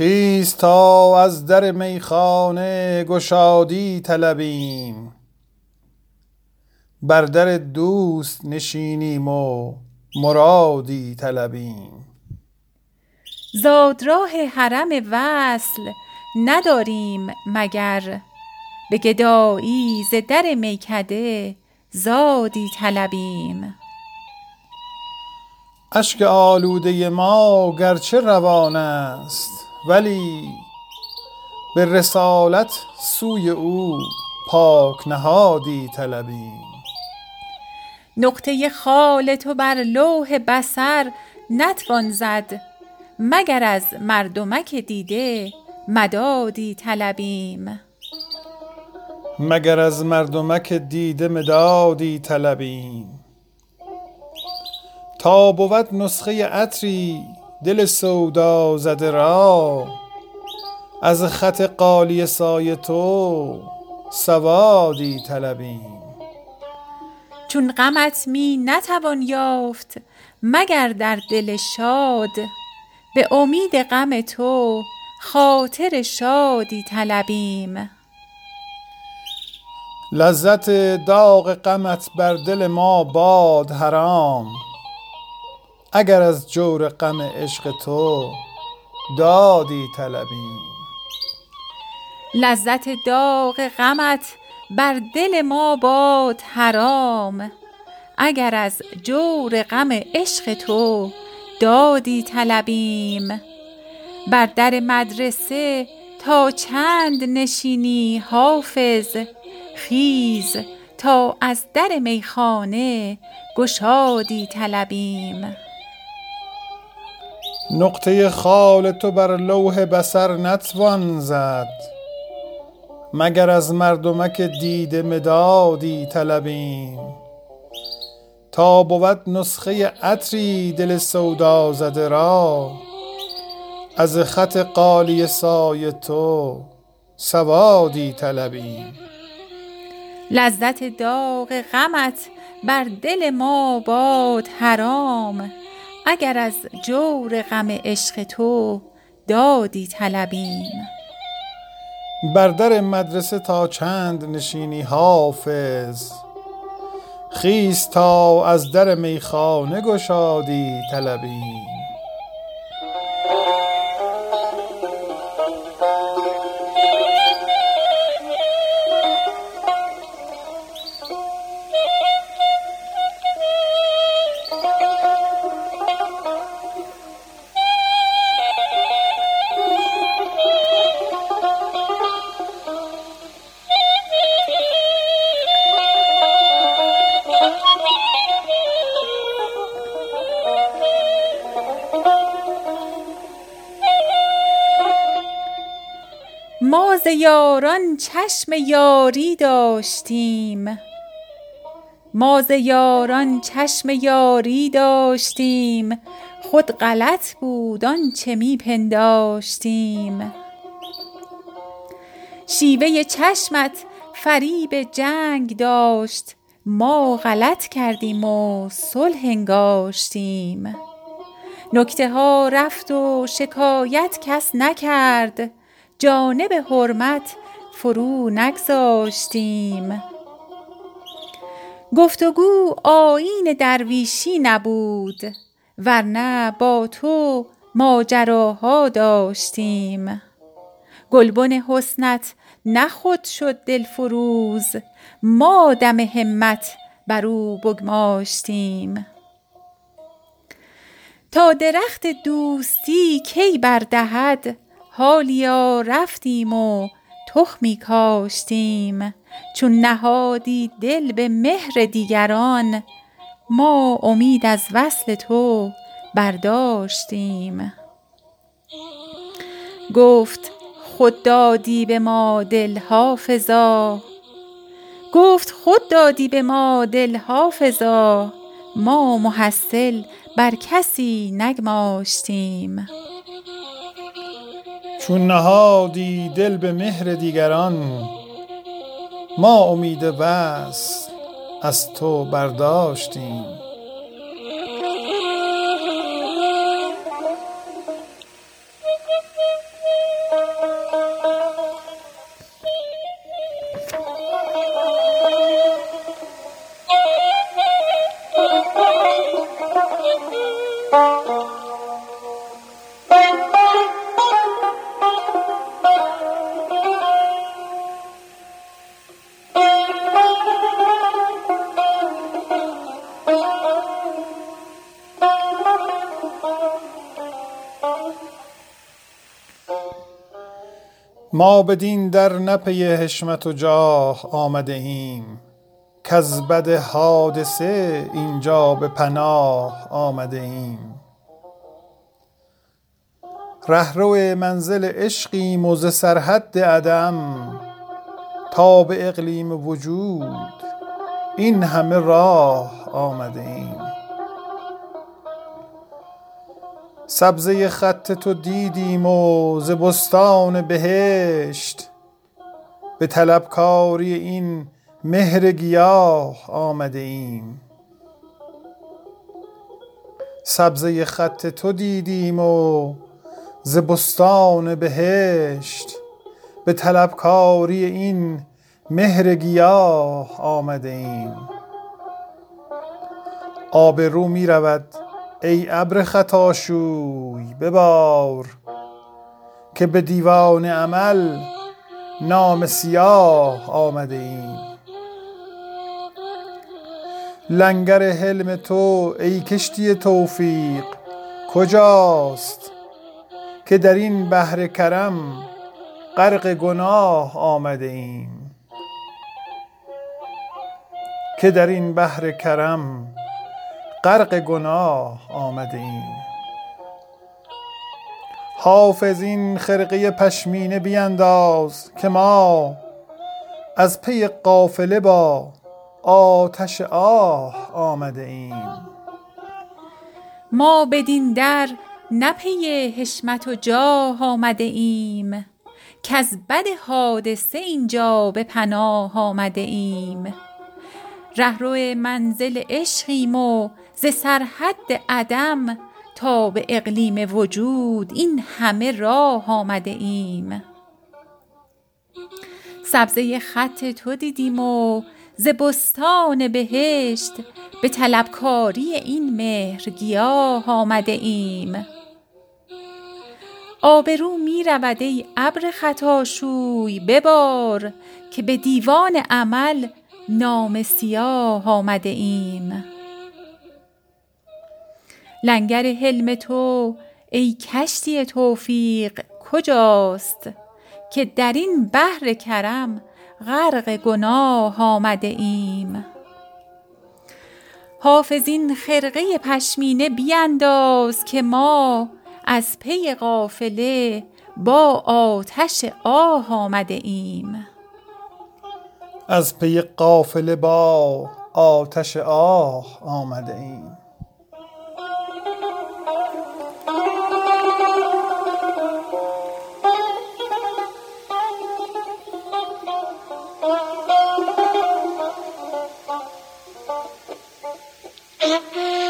خیز تا از در میخانه گشادی طلبیم. بر در دوست نشینیم و مرادی طلبیم. زادراه حرم وصل نداریم مگر. به گدایی ز در میکده زادی طلبیم. اشک آلوده ما گرچه روان است ولی به رسالت سوی او پاک نهادی طلبیم نقطه خال تو بر لوح بصر نتوان زد مگر از مردمک دیده مدادی طلبیم. مگر از مردمک دیده مدادی طلبیم. تا بود نسخه عطری دل سودازده را. از خط غالیه سای تو سوادی طلبیم. چون غمت می نتوان یافت مگر در دل شاد. به امید غم تو خاطر شادی طلبیم. لذت داغ غمت بر دل ما باد حرام. اگر از جور غم عشق تو دادی طلبیم لذت داغ غمت بر دل ما باد حرام. اگر از جور غم عشق تو دادی طلبیم. بر در مدرسه تا چند نشینی حافظ خیز تا از در میخانه گشادی طلبیم. نقطه خال تو بر لوح بصر نتوان زد. مگر از مردمک دیده مدادی طلبیم. تا بود نسخه عطری دل سودازده را. از خط غالیه سای تو سوادی طلبیم. لذت داغ غمت بر دل ما باد حرام. اگر از جور غم عشق تو دادی طلبیم. بر در مدرسه تا چند نشینی حافظ؟ خیز تا از در میخانه گشادی طلبیم. ما ز یاران چشم یاری داشتیم. خود غلط بود آنچه می پنداشتیم. شیوه چشمت فریب جنگ داشت. ما غلط کردیم و صلح انگاشتیم. نکته ها رفت و شکایت کس نکرد. جانب حرمت فرو نگذاشتیم. گفت و گو آیین درویشی نبود ورنه با تو ماجراها داشتیم. گلبن حسنت نه خود شد دلفروز ما دم همت بر او بگماشتیم. تا درخت دوستی کی بر دهد حالیا رفتیم و تخمی کاشتیم. چون نهادی دل به مهر دیگران ما امید از وصل تو برداشتیم. گفت خود دادی به ما دل حافظا. ما محصل بر کسی نگماشتیم. چون نهادی دل به مهر دیگران ما امید وصل از تو برداشتیم. ما بدین در نپی حشمت و جاه آمده ایم کز بد حادثه اینجا به پناه آمده ایم رهرو منزل عشقیم و ز سرحد عدم تا به اقلیم وجود این همه راه آمده ایم سبزه خط تو دیدیم و ز بستان بهشت. به طلبکاری این مهر گیاه آمده ایم. سبزه خط تو دیدیم و ز بستان بهشت. به طلبکاری این مهر گیاه آمده ایم. آب رو می رود ای ابر خطاشوی ببار که به دیوان عمل نامه سیاه آمده ایم. لنگر حلم تو ای کشتی توفیق کجاست که در این بحر کرم غرق گناه آمده ایم؟ که در این بحر کرم غرق گناه آمده ایم حافظ این خرقه پشمینه بینداز که ما از پی قافله با آتش آه آمده ایم ما بدین در نه پی حشمت و جاه آمده ایم کز بد حادثه اینجا به پناه آمده ایم رهرو منزل عشقیم و ز سرحد عدم تا به اقلیم وجود این همه راه آمده ایم. سبزه خط تو دیدیم و ز بستان بهشت به طلبکاری این مهر گیاه آمده ایم. آبرو می رود ای ابر خطاشوی ببار که به دیوان عمل نامه سیاه آمده ایم. لنگر حلم تو ای کشتی توفیق کجاست؟ که در این بحر کرم غرق گناه آمده ایم. حافظ این خرقه پشمینه بینداز که ما از پی قافله با آتش آه آمده ایم. از پی قافله با آتش آه آمده ایم. Mm-hmm.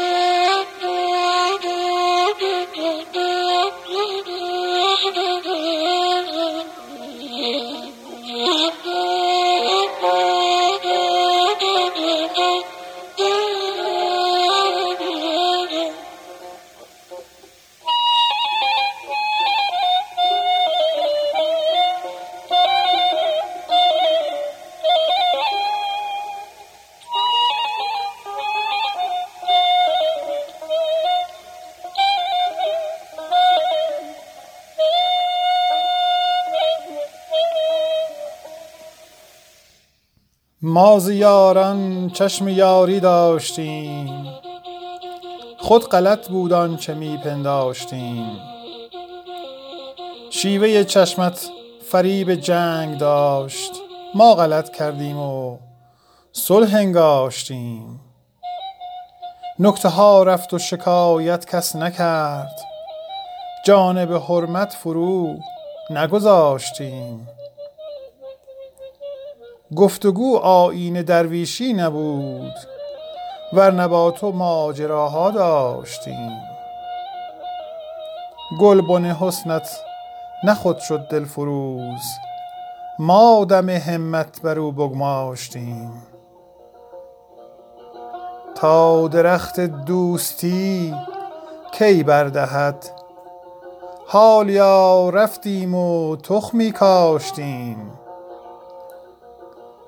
ما ز یاران چشم یاری داشتیم. خود غلط بود آنچه می پنداشتیم. شیوه چشمت فریب جنگ داشت. ما غلط کردیم و صلح انگاشتیم. نکته ها رفت و شکایت کس نکرد. جانب حرمت فرو نگذاشتیم. گفتگو آیین درویشی نبود ورنه با تو ماجراها داشتیم. گلبن حسنت نه خود شد دلفروز ما دم همت بر او بگماشتیم. تا درخت دوستی کی بردهد حالیا رفتیم و تخمی کاشتیم.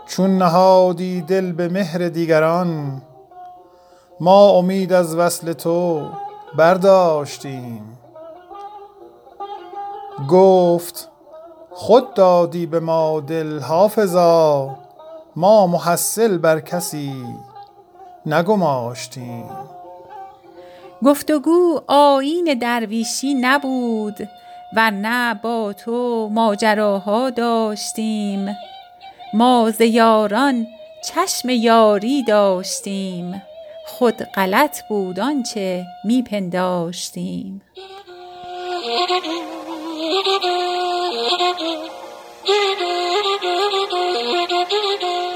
چون نهادی دل به مهر دیگران ما امید از وصل تو برداشتیم. گفت خود دادی به ما دل حافظا ما محصل بر کسی نگماشتیم. گفتگو آیین درویشی نبود ورنه با تو ماجراها داشتیم. ما ز یاران چشم یاری داشتیم. خود غلط بود آنچه می پنداشتیم.